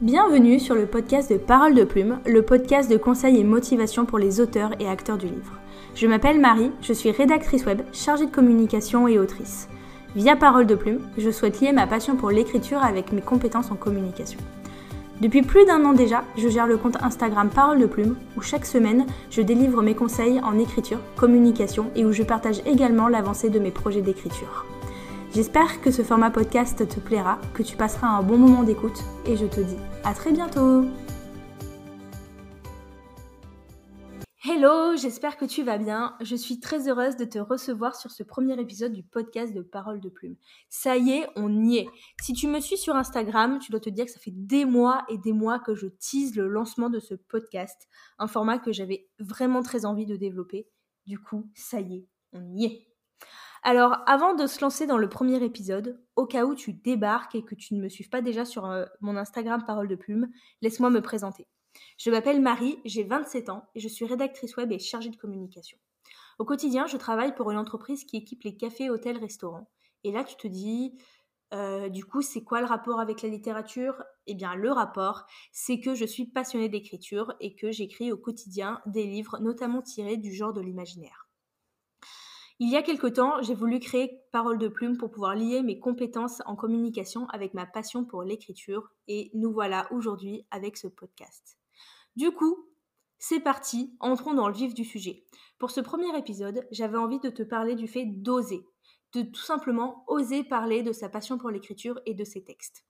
Bienvenue sur le podcast de Parole de Plume, le podcast de conseils et motivation pour les auteurs et acteurs du livre. Je m'appelle Marie, je suis rédactrice web, chargée de communication et autrice. Via Parole de Plume, je souhaite lier ma passion pour l'écriture avec mes compétences en communication. Depuis plus d'un an déjà, je gère le compte Instagram Parole de Plume, où chaque semaine, je délivre mes conseils en écriture, communication et où je partage également l'avancée de mes projets d'écriture. J'espère que ce format podcast te plaira, que tu passeras un bon moment d'écoute et je te dis à très bientôt Hello, j'espère que tu vas bien. Je suis très heureuse de te recevoir sur ce premier épisode du podcast de Parole de Plume. Ça y est, on y est. Si tu me suis sur Instagram, tu dois te dire que ça fait des mois et des mois que je tease le lancement de ce podcast, un format que j'avais vraiment très envie de développer. Du coup, ça y est, on y est. Alors, avant de se lancer dans le premier épisode, au cas où tu débarques et que tu ne me suives pas déjà sur euh, mon Instagram Parole de Plume, laisse-moi me présenter. Je m'appelle Marie, j'ai 27 ans et je suis rédactrice web et chargée de communication. Au quotidien, je travaille pour une entreprise qui équipe les cafés, hôtels, restaurants. Et là, tu te dis, euh, du coup, c'est quoi le rapport avec la littérature? Eh bien, le rapport, c'est que je suis passionnée d'écriture et que j'écris au quotidien des livres, notamment tirés du genre de l'imaginaire. Il y a quelque temps, j'ai voulu créer Parole de Plume pour pouvoir lier mes compétences en communication avec ma passion pour l'écriture et nous voilà aujourd'hui avec ce podcast. Du coup, c'est parti, entrons dans le vif du sujet. Pour ce premier épisode, j'avais envie de te parler du fait d'oser, de tout simplement oser parler de sa passion pour l'écriture et de ses textes.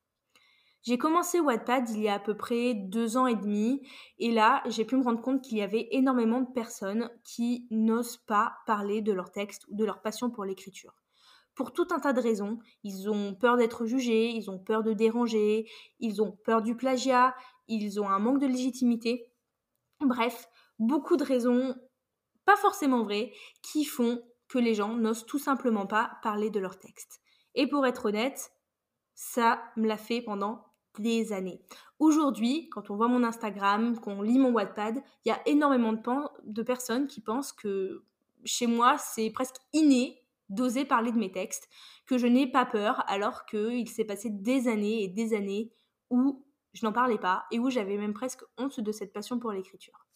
J'ai commencé Wattpad il y a à peu près deux ans et demi, et là, j'ai pu me rendre compte qu'il y avait énormément de personnes qui n'osent pas parler de leur texte ou de leur passion pour l'écriture. Pour tout un tas de raisons, ils ont peur d'être jugés, ils ont peur de déranger, ils ont peur du plagiat, ils ont un manque de légitimité. Bref, beaucoup de raisons, pas forcément vraies, qui font que les gens n'osent tout simplement pas parler de leur texte. Et pour être honnête, ça me l'a fait pendant des années. Aujourd'hui, quand on voit mon Instagram, qu'on lit mon Wattpad, il y a énormément de, de personnes qui pensent que chez moi, c'est presque inné d'oser parler de mes textes, que je n'ai pas peur, alors qu'il s'est passé des années et des années où je n'en parlais pas et où j'avais même presque honte de cette passion pour l'écriture.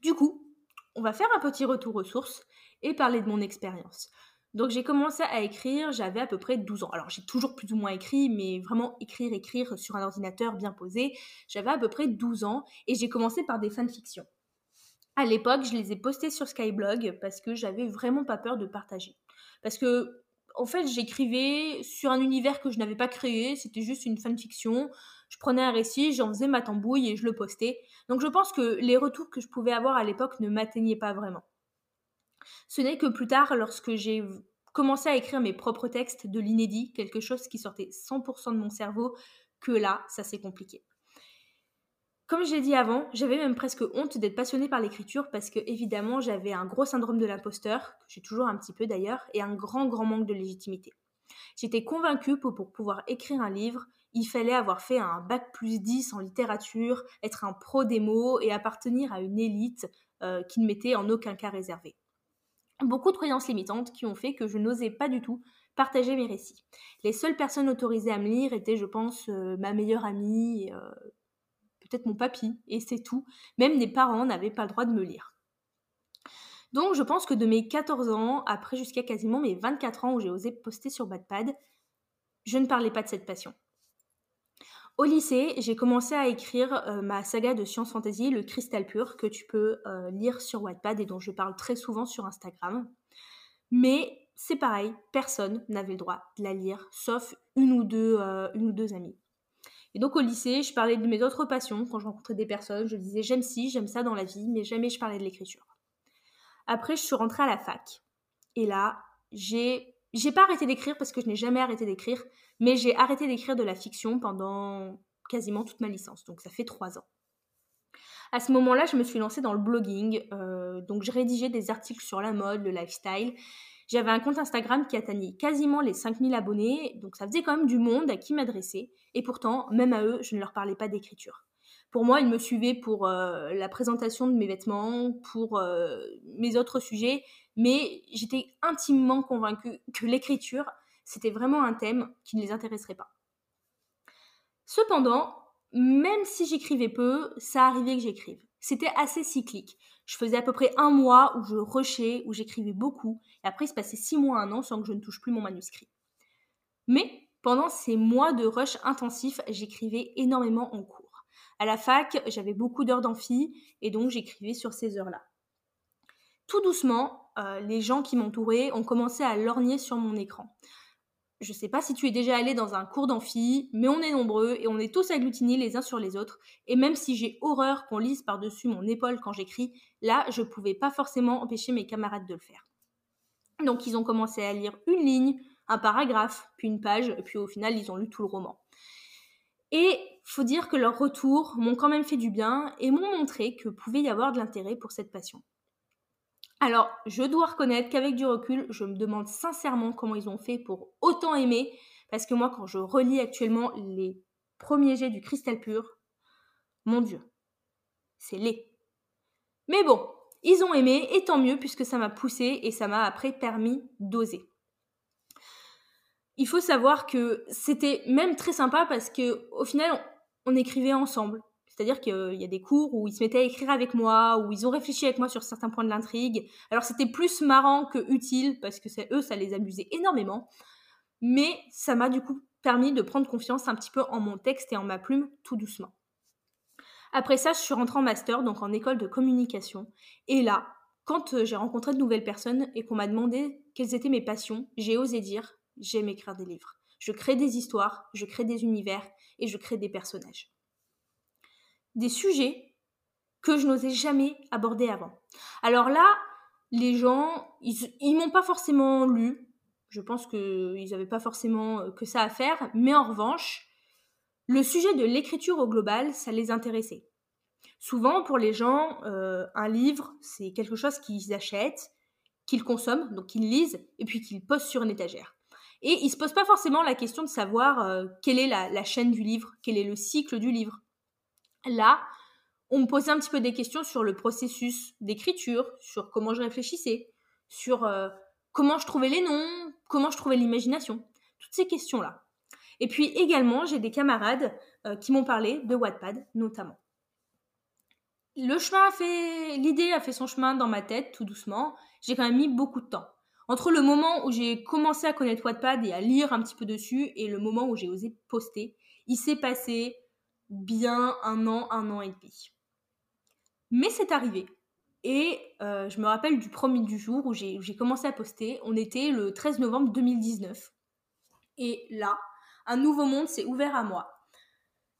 Du coup, on va faire un petit retour aux sources et parler de mon expérience. Donc j'ai commencé à écrire, j'avais à peu près 12 ans. Alors j'ai toujours plus ou moins écrit, mais vraiment écrire, écrire sur un ordinateur bien posé, j'avais à peu près 12 ans et j'ai commencé par des fanfictions. À l'époque, je les ai postées sur Skyblog parce que j'avais vraiment pas peur de partager. Parce que, en fait, j'écrivais sur un univers que je n'avais pas créé, c'était juste une fanfiction. Je prenais un récit, j'en faisais ma tambouille et je le postais. Donc je pense que les retours que je pouvais avoir à l'époque ne m'atteignaient pas vraiment. Ce n'est que plus tard, lorsque j'ai commencé à écrire mes propres textes de l'inédit, quelque chose qui sortait 100% de mon cerveau, que là, ça s'est compliqué. Comme j'ai dit avant, j'avais même presque honte d'être passionnée par l'écriture parce que évidemment j'avais un gros syndrome de l'imposteur, que j'ai toujours un petit peu d'ailleurs, et un grand grand manque de légitimité. J'étais convaincue que pour pouvoir écrire un livre, il fallait avoir fait un bac plus 10 en littérature, être un pro des mots et appartenir à une élite euh, qui ne m'était en aucun cas réservée beaucoup de croyances limitantes qui ont fait que je n'osais pas du tout partager mes récits. Les seules personnes autorisées à me lire étaient, je pense, euh, ma meilleure amie, euh, peut-être mon papy, et c'est tout. Même mes parents n'avaient pas le droit de me lire. Donc je pense que de mes 14 ans, après jusqu'à quasiment mes 24 ans où j'ai osé poster sur Badpad, je ne parlais pas de cette passion. Au lycée, j'ai commencé à écrire euh, ma saga de science fantasy, Le Cristal Pur, que tu peux euh, lire sur Wattpad et dont je parle très souvent sur Instagram. Mais c'est pareil, personne n'avait le droit de la lire, sauf une ou deux, euh, une ou deux amies. Et donc au lycée, je parlais de mes autres passions. Quand je rencontrais des personnes, je disais j'aime ci, j'aime ça dans la vie, mais jamais je parlais de l'écriture. Après, je suis rentrée à la fac. Et là, j'ai j'ai pas arrêté d'écrire parce que je n'ai jamais arrêté d'écrire, mais j'ai arrêté d'écrire de la fiction pendant quasiment toute ma licence, donc ça fait trois ans. À ce moment-là, je me suis lancée dans le blogging, euh, donc je rédigeais des articles sur la mode, le lifestyle. J'avais un compte Instagram qui atteignait quasiment les 5000 abonnés, donc ça faisait quand même du monde à qui m'adresser, et pourtant, même à eux, je ne leur parlais pas d'écriture. Pour moi, ils me suivaient pour euh, la présentation de mes vêtements, pour euh, mes autres sujets, mais j'étais intimement convaincue que l'écriture, c'était vraiment un thème qui ne les intéresserait pas. Cependant, même si j'écrivais peu, ça arrivait que j'écrive. C'était assez cyclique. Je faisais à peu près un mois où je rushais, où j'écrivais beaucoup, et après il se passait six mois, un an sans que je ne touche plus mon manuscrit. Mais pendant ces mois de rush intensif, j'écrivais énormément en cours. À la fac, j'avais beaucoup d'heures d'amphi, et donc j'écrivais sur ces heures-là. Tout doucement, euh, les gens qui m'entouraient ont commencé à lorgner sur mon écran je sais pas si tu es déjà allé dans un cours d'amphi, mais on est nombreux et on est tous agglutinés les uns sur les autres. Et même si j'ai horreur qu'on lise par-dessus mon épaule quand j'écris, là, je pouvais pas forcément empêcher mes camarades de le faire. Donc ils ont commencé à lire une ligne, un paragraphe, puis une page, puis au final, ils ont lu tout le roman. Et faut dire que leurs retours m'ont quand même fait du bien et m'ont montré que pouvait y avoir de l'intérêt pour cette passion. Alors, je dois reconnaître qu'avec du recul, je me demande sincèrement comment ils ont fait pour autant aimer, parce que moi, quand je relis actuellement les premiers jets du cristal pur, mon Dieu, c'est laid. Mais bon, ils ont aimé, et tant mieux, puisque ça m'a poussé et ça m'a après permis d'oser. Il faut savoir que c'était même très sympa parce que au final, on écrivait ensemble. C'est-à-dire qu'il y a des cours où ils se mettaient à écrire avec moi, où ils ont réfléchi avec moi sur certains points de l'intrigue. Alors c'était plus marrant que utile, parce que eux, ça les amusait énormément. Mais ça m'a du coup permis de prendre confiance un petit peu en mon texte et en ma plume tout doucement. Après ça, je suis rentrée en master, donc en école de communication. Et là, quand euh, j'ai rencontré de nouvelles personnes et qu'on m'a demandé quelles étaient mes passions, j'ai osé dire j'aime écrire des livres. Je crée des histoires, je crée des univers et je crée des personnages des sujets que je n'osais jamais aborder avant. Alors là, les gens, ils, m'ont pas forcément lu. Je pense qu'ils n'avaient pas forcément euh, que ça à faire. Mais en revanche, le sujet de l'écriture au global, ça les intéressait. Souvent, pour les gens, euh, un livre, c'est quelque chose qu'ils achètent, qu'ils consomment, donc qu'ils lisent, et puis qu'ils posent sur une étagère. Et ils ne se posent pas forcément la question de savoir euh, quelle est la, chaîne du livre, quel est le cycle du livre. Là, on me posait un petit peu des questions sur le processus d'écriture, sur comment je réfléchissais, sur euh, comment je trouvais les noms, comment je trouvais l'imagination, toutes ces questions-là. Et puis également, j'ai des camarades euh, qui m'ont parlé de Wattpad notamment. Le chemin a fait, l'idée a fait son chemin dans ma tête tout doucement. J'ai quand même mis beaucoup de temps. Entre le moment où j'ai commencé à connaître Wattpad et à lire un petit peu dessus et le moment où j'ai osé poster, il s'est passé bien un an, un an et demi. Mais c'est arrivé. Et euh, je me rappelle du premier du jour où j'ai commencé à poster. On était le 13 novembre 2019. Et là, un nouveau monde s'est ouvert à moi.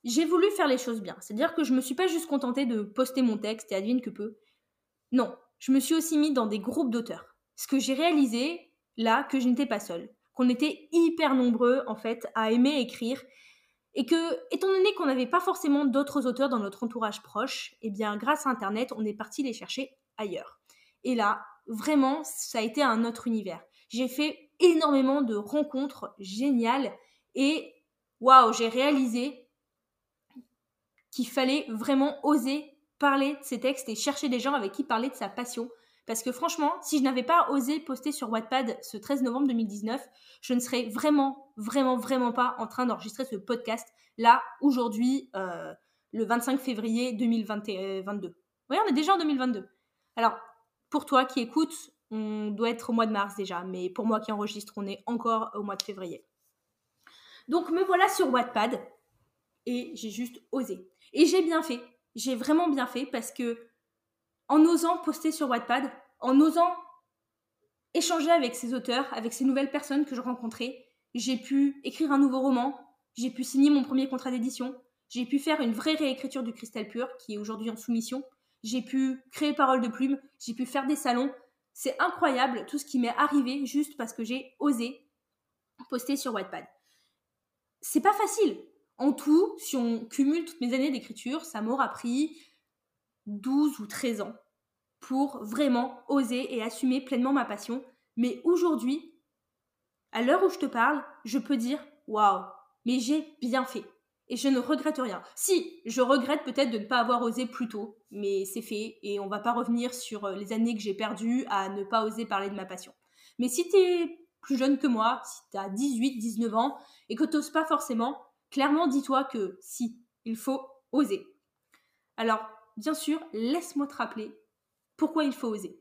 J'ai voulu faire les choses bien. C'est-à-dire que je me suis pas juste contentée de poster mon texte et advienne que peu. Non, je me suis aussi mis dans des groupes d'auteurs. Ce que j'ai réalisé, là, que je n'étais pas seule. Qu'on était hyper nombreux, en fait, à aimer écrire et que, étant donné qu'on n'avait pas forcément d'autres auteurs dans notre entourage proche, eh bien, grâce à Internet, on est parti les chercher ailleurs. Et là, vraiment, ça a été un autre univers. J'ai fait énormément de rencontres géniales et waouh, j'ai réalisé qu'il fallait vraiment oser parler de ces textes et chercher des gens avec qui parler de sa passion parce que franchement, si je n'avais pas osé poster sur Wattpad ce 13 novembre 2019, je ne serais vraiment, vraiment, vraiment pas en train d'enregistrer ce podcast là, aujourd'hui, euh, le 25 février 2022. Oui, on est déjà en 2022. Alors, pour toi qui écoutes, on doit être au mois de mars déjà, mais pour moi qui enregistre, on est encore au mois de février. Donc me voilà sur Wattpad et j'ai juste osé. Et j'ai bien fait. J'ai vraiment bien fait parce que en osant poster sur Wattpad, en osant échanger avec ces auteurs, avec ces nouvelles personnes que je rencontrais, j'ai pu écrire un nouveau roman, j'ai pu signer mon premier contrat d'édition, j'ai pu faire une vraie réécriture du Cristal Pur, qui est aujourd'hui en soumission, j'ai pu créer Parole de Plume, j'ai pu faire des salons. C'est incroyable tout ce qui m'est arrivé juste parce que j'ai osé poster sur Wattpad. C'est pas facile. En tout, si on cumule toutes mes années d'écriture, ça m'aura pris 12 ou 13 ans pour vraiment oser et assumer pleinement ma passion. Mais aujourd'hui, à l'heure où je te parle, je peux dire waouh, mais j'ai bien fait. Et je ne regrette rien. Si, je regrette peut-être de ne pas avoir osé plus tôt, mais c'est fait et on va pas revenir sur euh, les années que j'ai perdues à ne pas oser parler de ma passion. Mais si tu es plus jeune que moi, si tu as 18, 19 ans et que tu n'oses pas forcément, clairement dis-toi que si, il faut oser. Alors, bien sûr, laisse-moi te rappeler pourquoi il faut oser.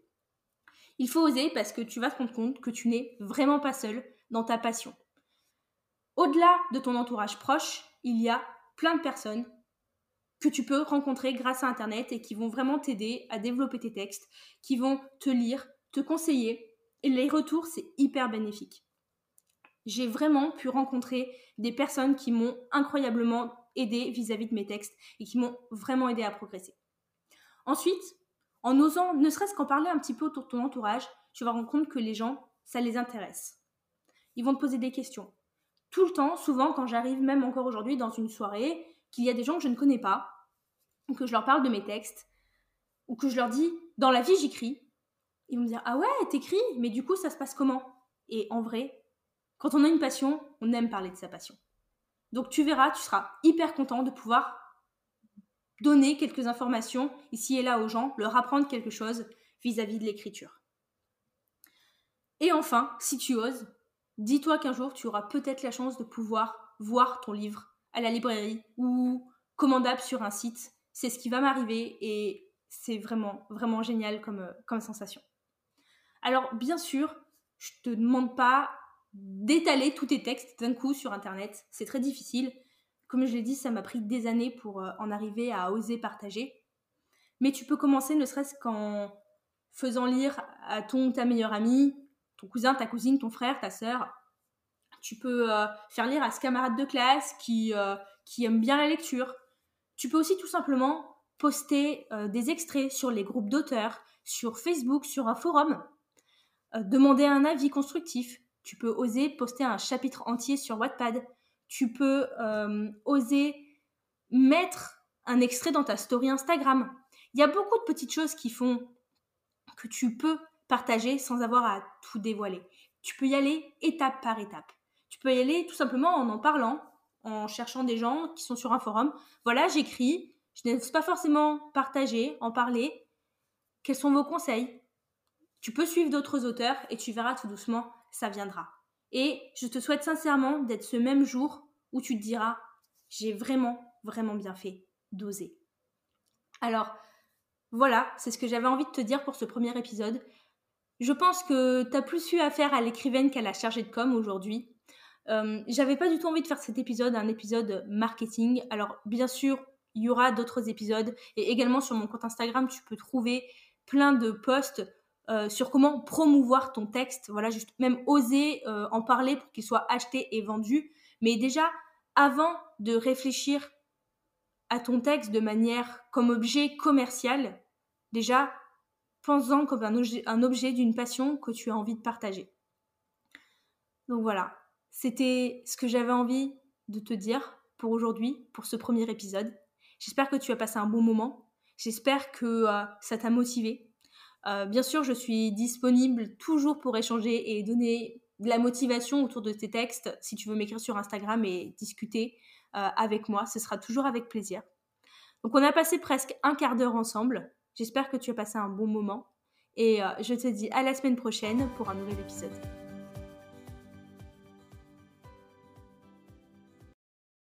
Il faut oser parce que tu vas te rendre compte que tu n'es vraiment pas seul dans ta passion. Au-delà de ton entourage proche, il y a plein de personnes que tu peux rencontrer grâce à Internet et qui vont vraiment t'aider à développer tes textes, qui vont te lire, te conseiller. Et les retours, c'est hyper bénéfique. J'ai vraiment pu rencontrer des personnes qui m'ont incroyablement aidé vis-à-vis de mes textes et qui m'ont vraiment aidé à progresser. Ensuite, en osant ne serait-ce qu'en parler un petit peu autour de ton entourage, tu vas rendre compte que les gens, ça les intéresse. Ils vont te poser des questions. Tout le temps, souvent quand j'arrive même encore aujourd'hui dans une soirée, qu'il y a des gens que je ne connais pas, ou que je leur parle de mes textes, ou que je leur dis dans la vie j'écris, ils vont me dire ah ouais t'écris, mais du coup ça se passe comment? Et en vrai, quand on a une passion, on aime parler de sa passion. Donc tu verras, tu seras hyper content de pouvoir donner quelques informations ici et là aux gens, leur apprendre quelque chose vis-à-vis de l'écriture. Et enfin, si tu oses, dis-toi qu'un jour tu auras peut-être la chance de pouvoir voir ton livre à la librairie ou commandable sur un site. C'est ce qui va m'arriver et c'est vraiment, vraiment génial comme, euh, comme sensation. Alors, bien sûr, je te demande pas d'étaler tous tes textes d'un coup sur Internet. C'est très difficile. Comme je l'ai dit, ça m'a pris des années pour euh, en arriver à oser partager. Mais tu peux commencer ne serait-ce qu'en faisant lire à ton ta meilleure amie, ton cousin, ta cousine, ton frère, ta sœur. Tu peux euh, faire lire à ce camarade de classe qui, euh, qui aime bien la lecture. Tu peux aussi tout simplement poster des extraits sur les groupes d'auteurs, sur Facebook, sur un forum, demander un avis constructif. Tu peux oser poster un chapitre entier sur Wattpad tu peux euh, oser mettre un extrait dans ta story Instagram. Il y a beaucoup de petites choses qui font que tu peux partager sans avoir à tout dévoiler. Tu peux y aller étape par étape. Tu peux y aller tout simplement en en parlant, en cherchant des gens qui sont sur un forum. Voilà, j'écris, je n'ose pas forcément partager, en parler. Quels sont vos conseils? Tu peux suivre d'autres auteurs et tu verras tout doucement, ça viendra. Et je te souhaite sincèrement d'être ce même jour où tu te diras, j'ai vraiment, vraiment bien fait d'oser. Alors, voilà, c'est ce que j'avais envie de te dire pour ce premier épisode. Je pense que tu as plus eu affaire à l'écrivaine qu'à la chargée de com aujourd'hui. Euh, j'avais pas du tout envie de faire cet épisode un épisode marketing. Alors, bien sûr, il y aura d'autres épisodes. Et également sur mon compte Instagram, tu peux trouver plein de posts euh, sur comment promouvoir ton texte, voilà, juste même oser euh, en parler pour qu'il soit acheté et vendu. Mais déjà, avant de réfléchir à ton texte de manière comme objet commercial, déjà, pense-en comme un objet, un objet d'une passion que tu as envie de partager. Donc voilà, c'était ce que j'avais envie de te dire pour aujourd'hui, pour ce premier épisode. J'espère que tu as passé un bon moment. J'espère que euh, ça t'a motivé, euh, bien sûr, je suis disponible toujours pour échanger et donner de la motivation autour de tes textes. Si tu veux m'écrire sur Instagram et discuter euh, avec moi, ce sera toujours avec plaisir. Donc on a passé presque un quart d'heure ensemble. J'espère que tu as passé un bon moment. Et euh, je te dis à la semaine prochaine pour un nouvel épisode.